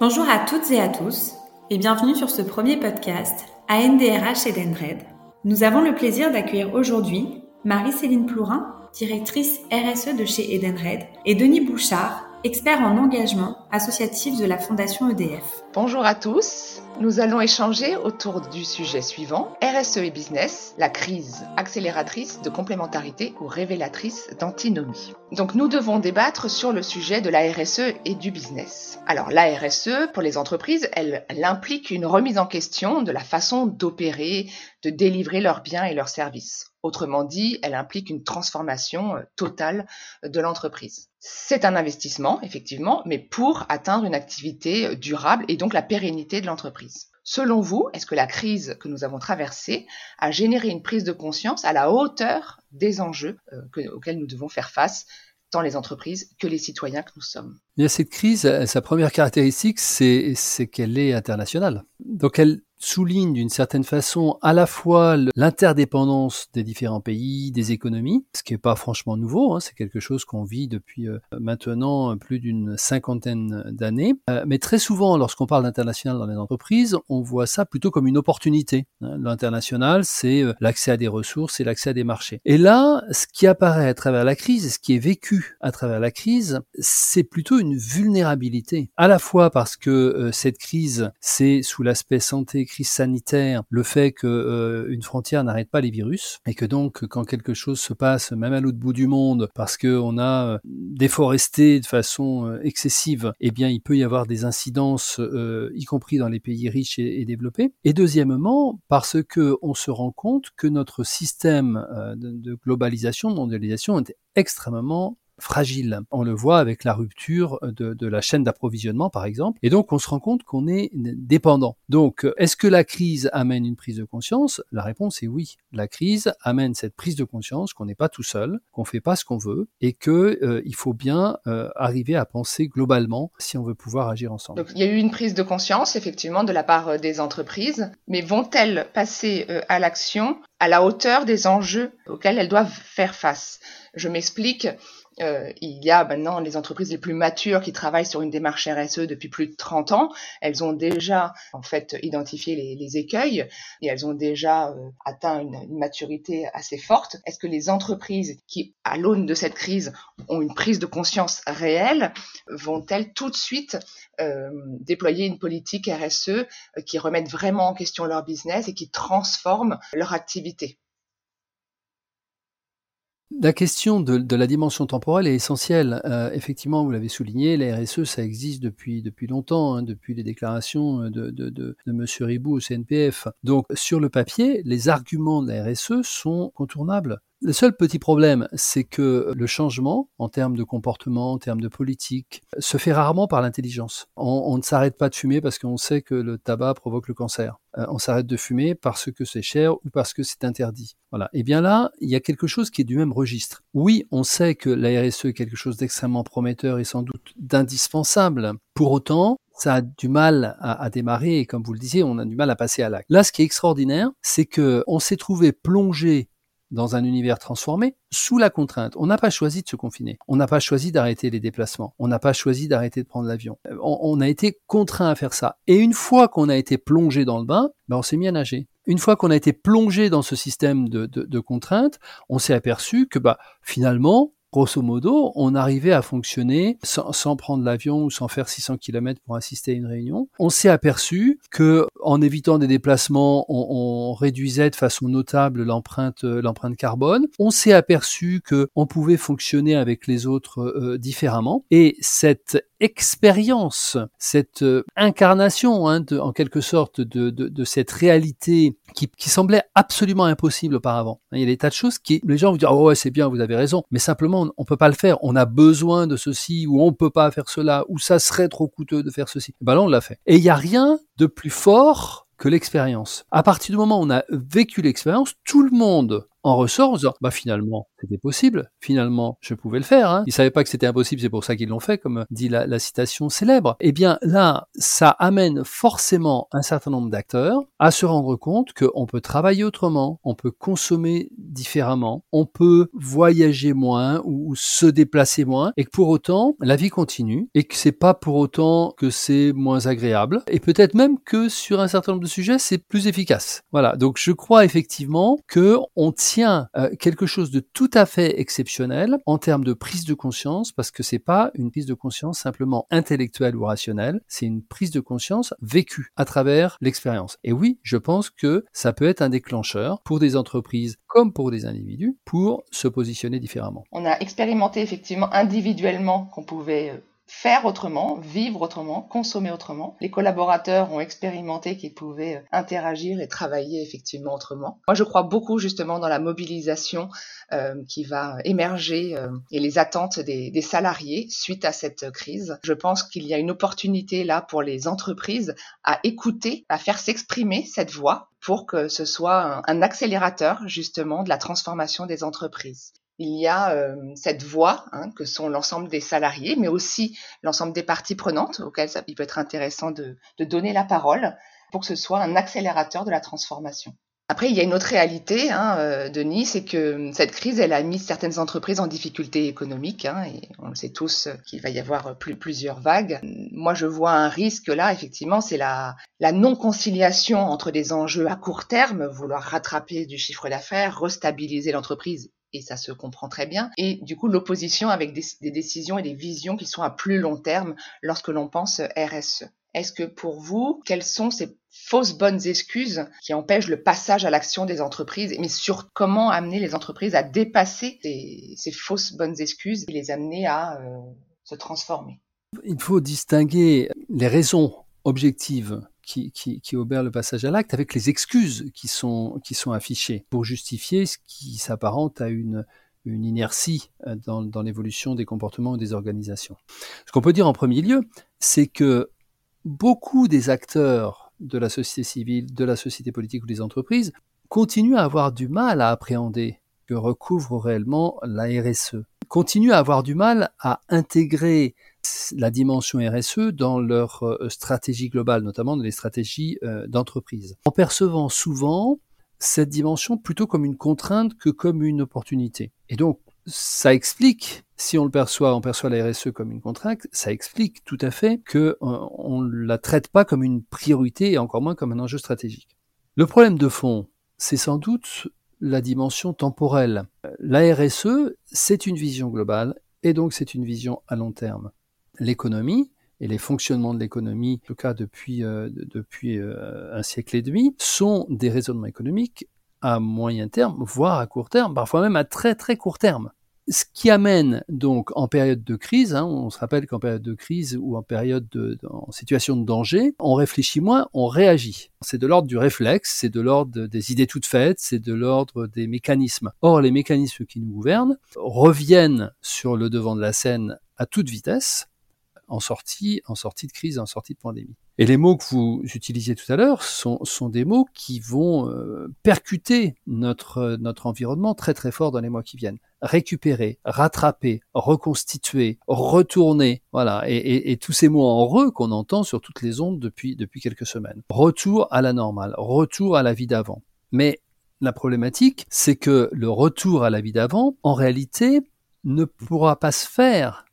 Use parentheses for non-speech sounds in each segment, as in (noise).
Bonjour à toutes et à tous et bienvenue sur ce premier podcast ANDRH et Dendred. Nous avons le plaisir d'accueillir aujourd'hui Marie-Céline Plourin, directrice RSE de chez Edenred, et Denis Bouchard, expert en engagement associatif de la Fondation EDF. Bonjour à tous. Nous allons échanger autour du sujet suivant, RSE et business, la crise accélératrice de complémentarité ou révélatrice d'antinomie. Donc nous devons débattre sur le sujet de la RSE et du business. Alors la RSE, pour les entreprises, elle, elle implique une remise en question de la façon d'opérer, de délivrer leurs biens et leurs services. Autrement dit, elle implique une transformation euh, totale de l'entreprise. C'est un investissement, effectivement, mais pour atteindre une activité euh, durable et donc la pérennité de l'entreprise. Selon vous, est-ce que la crise que nous avons traversée a généré une prise de conscience à la hauteur des enjeux euh, auxquels nous devons faire face, tant les entreprises que les citoyens que nous sommes? Cette crise, sa première caractéristique, c'est qu'elle est internationale. Donc elle souligne d'une certaine façon à la fois l'interdépendance des différents pays, des économies, ce qui n'est pas franchement nouveau, hein, c'est quelque chose qu'on vit depuis euh, maintenant plus d'une cinquantaine d'années. Euh, mais très souvent, lorsqu'on parle d'international dans les entreprises, on voit ça plutôt comme une opportunité. Hein. L'international, c'est euh, l'accès à des ressources et l'accès à des marchés. Et là, ce qui apparaît à travers la crise ce qui est vécu à travers la crise, c'est plutôt une vulnérabilité. À la fois parce que cette crise, c'est sous l'aspect santé, sanitaire, le fait que euh, une frontière n'arrête pas les virus et que donc quand quelque chose se passe même à l'autre bout du monde parce que on a euh, déforesté de façon euh, excessive, eh bien il peut y avoir des incidences y compris dans les pays riches et, développés. Et deuxièmement parce que on se rend compte que notre système de, de globalisation, de mondialisation est extrêmement fragile. On le voit avec la rupture de, la chaîne d'approvisionnement, par exemple. Et donc, on se rend compte qu'on est dépendant. Donc, est-ce que la crise amène une prise de conscience? La réponse est oui. La crise amène cette prise de conscience qu'on n'est pas tout seul, qu'on fait pas ce qu'on veut et que euh, il faut bien euh, arriver à penser globalement si on veut pouvoir agir ensemble. Donc, il y a eu une prise de conscience, effectivement, de la part euh, des entreprises, mais vont-elles passer à l'action? À la hauteur des enjeux auxquels elles doivent faire face Je m'explique. Euh, il y a maintenant les entreprises les plus matures qui travaillent sur une démarche RSE depuis plus de 30 ans. Elles ont déjà en fait identifié les, écueils et elles ont déjà euh, atteint une, maturité assez forte. Est-ce que les entreprises qui, à l'aune de cette crise, ont une prise de conscience réelle, vont-elles tout de suite euh, déployer une politique RSE qui remette vraiment en question leur business et qui transforme leur activité la question de, la dimension temporelle est essentielle. Euh, effectivement, vous l'avez souligné, la RSE, ça existe depuis, longtemps, hein, depuis les déclarations de, de M. Ribou au CNPF. Donc, sur le papier, les arguments de la RSE sont contournables. Le seul petit problème, c'est que le changement, en termes de comportement, en termes de politique, se fait rarement par l'intelligence. On, ne s'arrête pas de fumer parce qu'on sait que le tabac provoque le cancer. Euh, on s'arrête de fumer parce que c'est cher ou parce que c'est interdit. Voilà. Et bien là, il y a quelque chose qui est du même registre. Oui, on sait que la RSE est quelque chose d'extrêmement prometteur et sans doute d'indispensable. Pour autant, ça a du mal à, à, démarrer et comme vous le disiez, on a du mal à passer à l'acte. Là, ce qui est extraordinaire, c'est que on s'est trouvé plongé dans un univers transformé sous la contrainte. On n'a pas choisi de se confiner. On n'a pas choisi d'arrêter les déplacements. On n'a pas choisi d'arrêter de prendre l'avion. Euh, on, a été contraint à faire ça. Et une fois qu'on a été plongé dans le bain, ben on s'est mis à nager. Une fois qu'on a été plongé dans ce système de, de, de contraintes, on s'est aperçu que bah finalement grosso modo, on arrivait à fonctionner sans, prendre l'avion ou sans faire 600 km pour assister à une réunion. On s'est aperçu que, en évitant des déplacements, on, réduisait de façon notable l'empreinte, l'empreinte carbone. On s'est aperçu que on pouvait fonctionner avec les autres euh, différemment. Et cette expérience, cette euh, incarnation, hein, en quelque sorte, de, cette réalité qui, qui, semblait absolument impossible auparavant. Il y a des tas de choses qui, les gens vous disent, oh ouais, c'est bien, vous avez raison, mais simplement, on, ne peut pas le faire. On a besoin de ceci, ou on peut pas faire cela, ou ça serait trop coûteux de faire ceci. Ben là, on l'a fait. Et il n'y a rien de plus fort que l'expérience. À partir du moment où on a vécu l'expérience, tout le monde en ressort bah finalement, c'était possible. Finalement, je pouvais le faire. Hein. Ils savaient pas que c'était impossible, c'est pour ça qu'ils l'ont fait, comme dit la, citation célèbre. Eh bien, là, ça amène forcément un certain nombre d'acteurs à se rendre compte qu'on peut travailler autrement, on peut consommer différemment, on peut voyager moins ou, se déplacer moins, et que pour autant, la vie continue, et que c'est pas pour autant que c'est moins agréable, et peut-être même que sur un certain nombre de sujets, c'est plus efficace. Voilà. Donc, je crois effectivement que on tient euh, quelque chose de tout à fait exceptionnel en termes de prise de conscience, parce que c'est pas une prise de conscience simplement intellectuelle ou rationnelle, c'est une prise de conscience vécue à travers l'expérience. Et oui, je pense que ça peut être un déclencheur pour des entreprises comme pour des individus pour se positionner différemment. On a expérimenté effectivement individuellement qu'on pouvait euh, faire autrement, vivre autrement, consommer autrement. Les collaborateurs ont expérimenté qu'ils pouvaient euh, interagir et travailler effectivement autrement. Moi, je crois beaucoup justement dans la mobilisation euh, qui va émerger euh, et les attentes des, des, salariés suite à cette crise. Je pense qu'il y a une opportunité là pour les entreprises à écouter, à faire s'exprimer cette voix pour que ce soit un, un accélérateur justement de la transformation des entreprises il y a euh, cette voix hein, que sont l'ensemble des salariés, mais aussi l'ensemble des parties prenantes auxquelles il peut être intéressant de, de, donner la parole pour que ce soit un accélérateur de la transformation. Après, il y a une autre réalité, hein, euh, Denis, c'est que cette crise, elle a mis certaines entreprises en difficulté économique, hein, et on le sait tous qu'il va y avoir plus, plusieurs vagues. Moi, je vois un risque là, effectivement, c'est la, la non-conciliation entre des enjeux à court terme, vouloir rattraper du chiffre d'affaires, restabiliser l'entreprise et ça se comprend très bien. Et du coup, l'opposition avec des, décisions et des visions qui sont à plus long terme lorsque l'on pense RSE. Est-ce que pour vous, quelles sont ces fausses bonnes excuses qui empêchent le passage à l'action des entreprises, mais sur comment amener les entreprises à dépasser ces, ces fausses bonnes excuses et les amener à euh, se transformer? Il faut distinguer les raisons objectives qui, qui, obère le passage à l'acte avec les excuses qui sont, qui sont affichées pour justifier ce qui s'apparente à une, une inertie euh, dans, dans l'évolution des comportements et des organisations. Ce qu'on peut dire en premier lieu, c'est que beaucoup des acteurs de la société civile, de la société politique ou des entreprises continuent à avoir du mal à appréhender que recouvre réellement la RSE, continuent à avoir du mal à intégrer la dimension RSE dans leur euh, stratégie globale, notamment dans les stratégies euh, d'entreprise, en percevant souvent cette dimension plutôt comme une contrainte que comme une opportunité. Et donc, ça explique, si on le perçoit, on perçoit la RSE comme une contrainte, ça explique tout à fait que euh, ne la traite pas comme une priorité et encore moins comme un enjeu stratégique. Le problème de fond, c'est sans doute la dimension temporelle. La RSE, c'est une vision globale et donc c'est une vision à long terme l'économie et les fonctionnements de l'économie, en tout cas depuis, euh, depuis euh, un siècle et demi, sont des raisonnements économiques à moyen terme, voire à court terme, parfois même à très très court terme. Ce qui amène donc en période de crise, hein, on se rappelle qu'en période de crise ou en période de, en situation de danger, on réfléchit moins, on réagit. C'est de l'ordre du réflexe, c'est de l'ordre des idées toutes faites, c'est de l'ordre des mécanismes. Or, les mécanismes qui nous gouvernent reviennent sur le devant de la scène à toute vitesse, en sortie, en sortie de crise, en sortie de pandémie. Et les mots que vous utilisiez tout à l'heure sont, sont des mots qui vont euh, percuter notre, notre environnement très très fort dans les mois qui viennent. Récupérer, rattraper, reconstituer, retourner, voilà, et, et, et tous ces mots en re qu'on entend sur toutes les ondes depuis, depuis quelques semaines. Retour à la normale, retour à la vie d'avant. Mais la problématique, c'est que le retour à la vie d'avant, en réalité, ne pourra pas se faire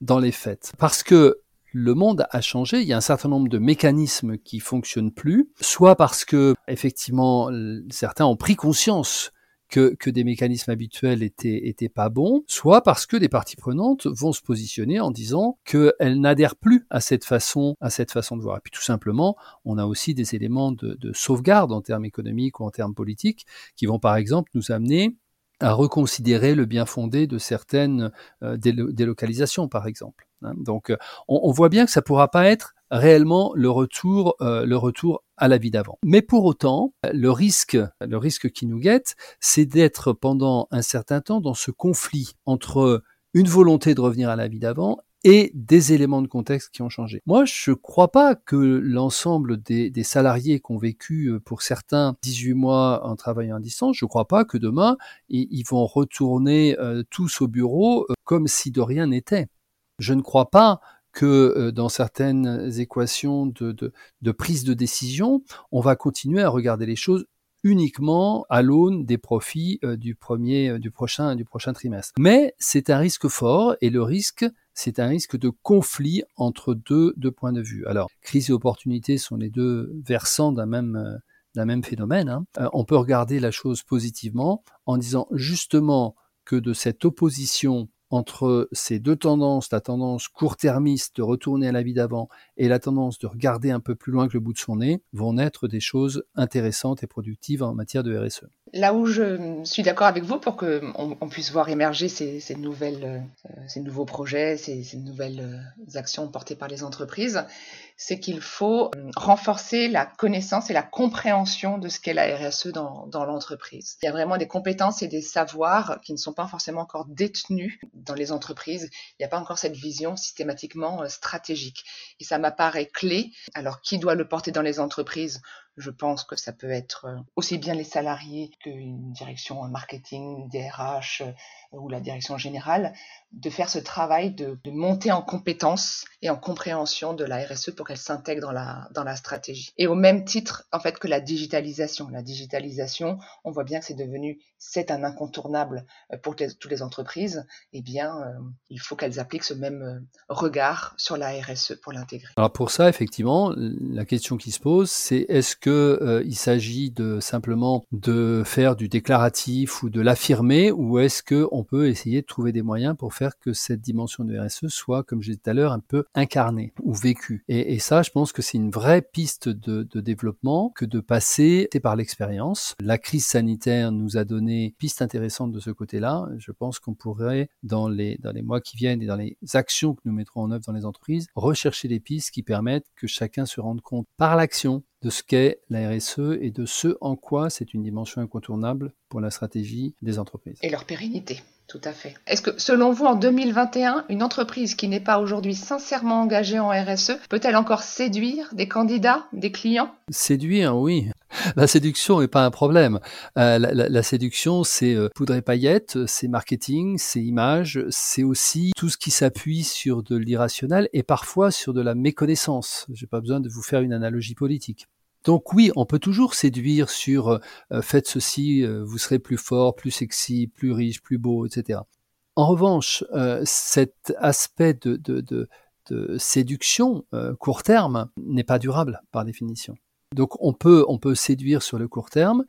dans les faits. Parce que le monde a changé, il y a un certain nombre de mécanismes qui fonctionnent plus, soit parce que effectivement certains ont pris conscience que, que des mécanismes habituels étaient, étaient pas bons, soit parce que des parties prenantes vont se positionner en disant qu'elles n'adhèrent plus à cette façon, à cette façon de voir. Et puis tout simplement, on a aussi des éléments de, de sauvegarde en termes économiques ou en termes politiques qui vont par exemple nous amener à reconsidérer le bien fondé de certaines euh, délocalisations, par exemple. Hein. Donc, euh, on, voit bien que ça pourra pas être réellement le retour, euh, le retour à la vie d'avant. Mais pour autant, le risque, le risque qui nous guette, c'est d'être pendant un certain temps dans ce conflit entre une volonté de revenir à la vie d'avant et des éléments de contexte qui ont changé. Moi, je crois pas que l'ensemble des, salariés qui ont vécu euh, pour certains 18 mois en travaillant à distance, je crois pas que demain ils, vont retourner euh, tous au bureau euh, comme si de rien n'était. Je ne crois pas que dans certaines équations de, de, de, prise de décision, on va continuer à regarder les choses uniquement à l'aune des profits du premier, du prochain, du prochain trimestre. Mais c'est un risque fort et le risque, c'est un risque de conflit entre deux, points de vue. Alors, crise et opportunité sont les deux versants d'un même, même phénomène. Hein. Euh, on peut regarder la chose positivement en disant justement que de cette opposition entre ces deux tendances, la tendance court-termiste de retourner à la vie d'avant et la tendance de regarder un peu plus loin que le bout de son nez, vont naître des choses intéressantes et productives en matière de RSE. Là où je suis d'accord avec vous pour qu'on on puisse voir émerger ces, euh, nouveaux projets, ces, ces nouvelles euh, actions portées par les entreprises, c'est qu'il faut euh, renforcer la connaissance et la compréhension de ce qu'est la RSE dans, dans l'entreprise. Il y a vraiment des compétences et des savoirs qui ne sont pas forcément encore détenus dans les entreprises. Il n'y a pas encore cette vision systématiquement stratégique. Et ça m'apparaît clé. Alors, qui doit le porter dans les entreprises? Je pense que ça peut être euh, aussi bien les salariés qu'une direction marketing, DRH euh, ou la direction générale, de faire ce travail de, monter en compétences et en compréhension de la RSE pour qu'elle s'intègre dans la, dans la stratégie. Et au même titre, en fait, que la digitalisation. La digitalisation, on voit bien que c'est devenu, c'est un incontournable euh, pour toutes les entreprises. Eh bien, il faut qu'elles appliquent ce même regard sur la RSE pour l'intégrer. Alors pour ça, effectivement, la question qui se pose, c'est est-ce euh, il s'agit de simplement de faire du déclaratif ou de l'affirmer, ou est-ce que on peut essayer de trouver des moyens pour faire que cette dimension de RSE soit, comme je disais tout à l'heure, un peu incarnée ou vécue. Et, ça, je pense que c'est une vraie piste de, de, développement que de passer par l'expérience. La crise sanitaire nous a donné piste intéressante de ce côté-là. Je pense qu'on pourrait, dans les, dans les mois qui viennent et dans les actions que nous mettrons en œuvre dans les entreprises, rechercher des pistes qui permettent que chacun se rende compte par l'action de ce qu'est la RSE et de ce en quoi c'est une dimension incontournable pour la stratégie des entreprises. Et leur pérennité. Tout à fait. Est-ce que, selon vous, en 2021, une entreprise qui n'est pas aujourd'hui sincèrement engagée en RSE peut-elle encore séduire des candidats, des clients? Séduire, oui. La séduction n'est pas un problème. Euh, la, séduction, c'est euh, poudre et paillettes, c'est marketing, c'est image, c'est aussi tout ce qui s'appuie sur de l'irrationnel et parfois sur de la méconnaissance. J'ai pas besoin de vous faire une analogie politique. Donc oui, on peut toujours séduire sur euh, euh, faites ceci, euh, vous serez plus fort, plus sexy, plus riche, plus beau, etc. En revanche, cet aspect de, séduction court terme n'est pas durable par définition. Donc on peut, on peut séduire sur le court terme,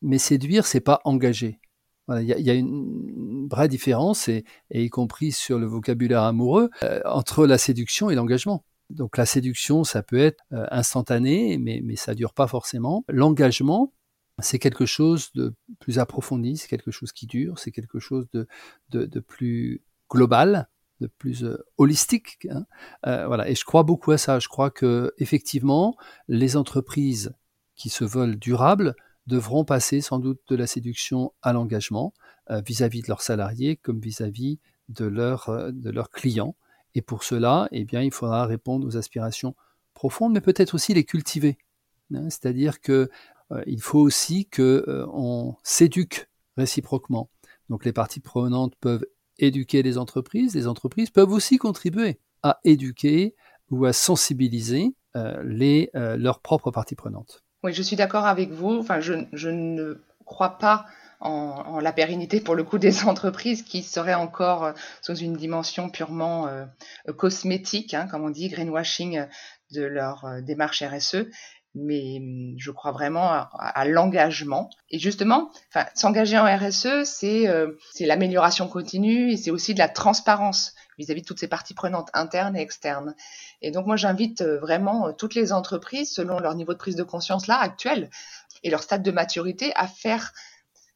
mais séduire, c'est pas engager. Il y, a une vraie différence, et, y compris sur le vocabulaire amoureux, entre la séduction et l'engagement. Donc la séduction, ça peut être euh, instantané, mais, mais ça dure pas forcément. L'engagement, c'est quelque chose de plus approfondi, c'est quelque chose qui dure, c'est quelque chose de, de, plus global, de plus euh, holistique. Hein. Euh, voilà. Et je crois beaucoup à ça. Je crois que effectivement, les entreprises qui se veulent durables devront passer sans doute de la séduction à l'engagement vis-à-vis de leurs salariés comme vis-à-vis de, leur, de leurs clients. Et pour cela, eh bien, il faudra répondre aux aspirations profondes, mais peut-être aussi les cultiver. Hein. C'est-à-dire que euh, il faut aussi que euh, on s'éduque réciproquement. Donc les parties prenantes peuvent éduquer les entreprises, les entreprises peuvent aussi contribuer à éduquer ou à sensibiliser euh, les, leurs propres parties prenantes. Oui, je suis d'accord avec vous. Enfin, je ne crois pas en, la pérennité pour le coup des (laughs) entreprises qui seraient encore euh, sous une dimension purement euh, cosmétique, hein, comme on dit, greenwashing de leur euh, démarche RSE. Mais hum, je crois vraiment à, l'engagement. Et justement, s'engager en RSE, c'est c'est l'amélioration continue et c'est aussi de la transparence vis-à-vis -vis de toutes ces parties prenantes internes et externes. Et donc moi, j'invite vraiment toutes les entreprises, selon leur niveau de prise de conscience là actuel et leur stade de maturité, à faire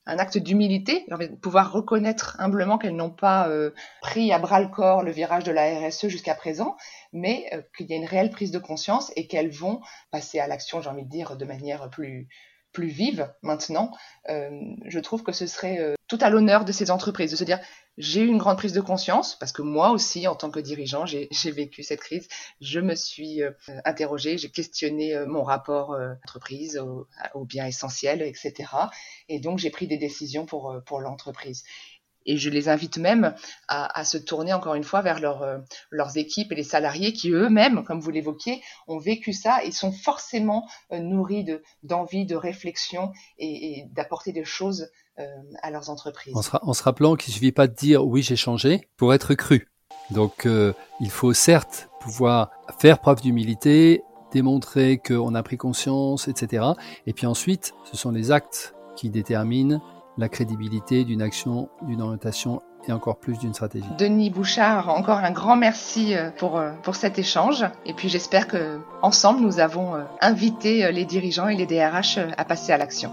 un acte d'humilité, pouvoir reconnaître humblement qu'elles n'ont pas euh, pris à bras le corps le virage de la RSE jusqu'à présent, mais euh, qu'il y a une réelle prise de conscience et qu'elles vont passer à l'action, j'ai envie de dire, de manière plus plus vive maintenant. Euh, je trouve que ce serait tout à l'honneur de ces entreprises, de se dire j'ai eu une grande prise de conscience parce que moi aussi, en tant que dirigeant, j'ai vécu cette crise. Je me suis euh, interrogée, j'ai questionné euh, mon rapport euh, entreprise aux au biens essentiels, etc. Et donc j'ai pris des décisions pour pour l'entreprise. Et je les invite même à, se tourner encore une fois vers leur, leurs équipes et les salariés qui eux-mêmes, comme vous l'évoquiez, ont vécu ça et sont forcément nourris d'envie, de, réflexion et, d'apporter des choses euh, à leurs entreprises. En se, rappelant qu'il ne suffit pas de dire oui j'ai changé pour être cru. Donc euh, il faut certes pouvoir faire preuve d'humilité, démontrer qu'on a pris conscience, etc. Et puis ensuite, ce sont les actes qui déterminent la crédibilité d'une action, d'une orientation et encore plus d'une stratégie. Denis Bouchard, encore un grand merci euh, pour, pour cet échange. Et puis j'espère que ensemble nous avons invité les dirigeants et les DRH à passer à l'action.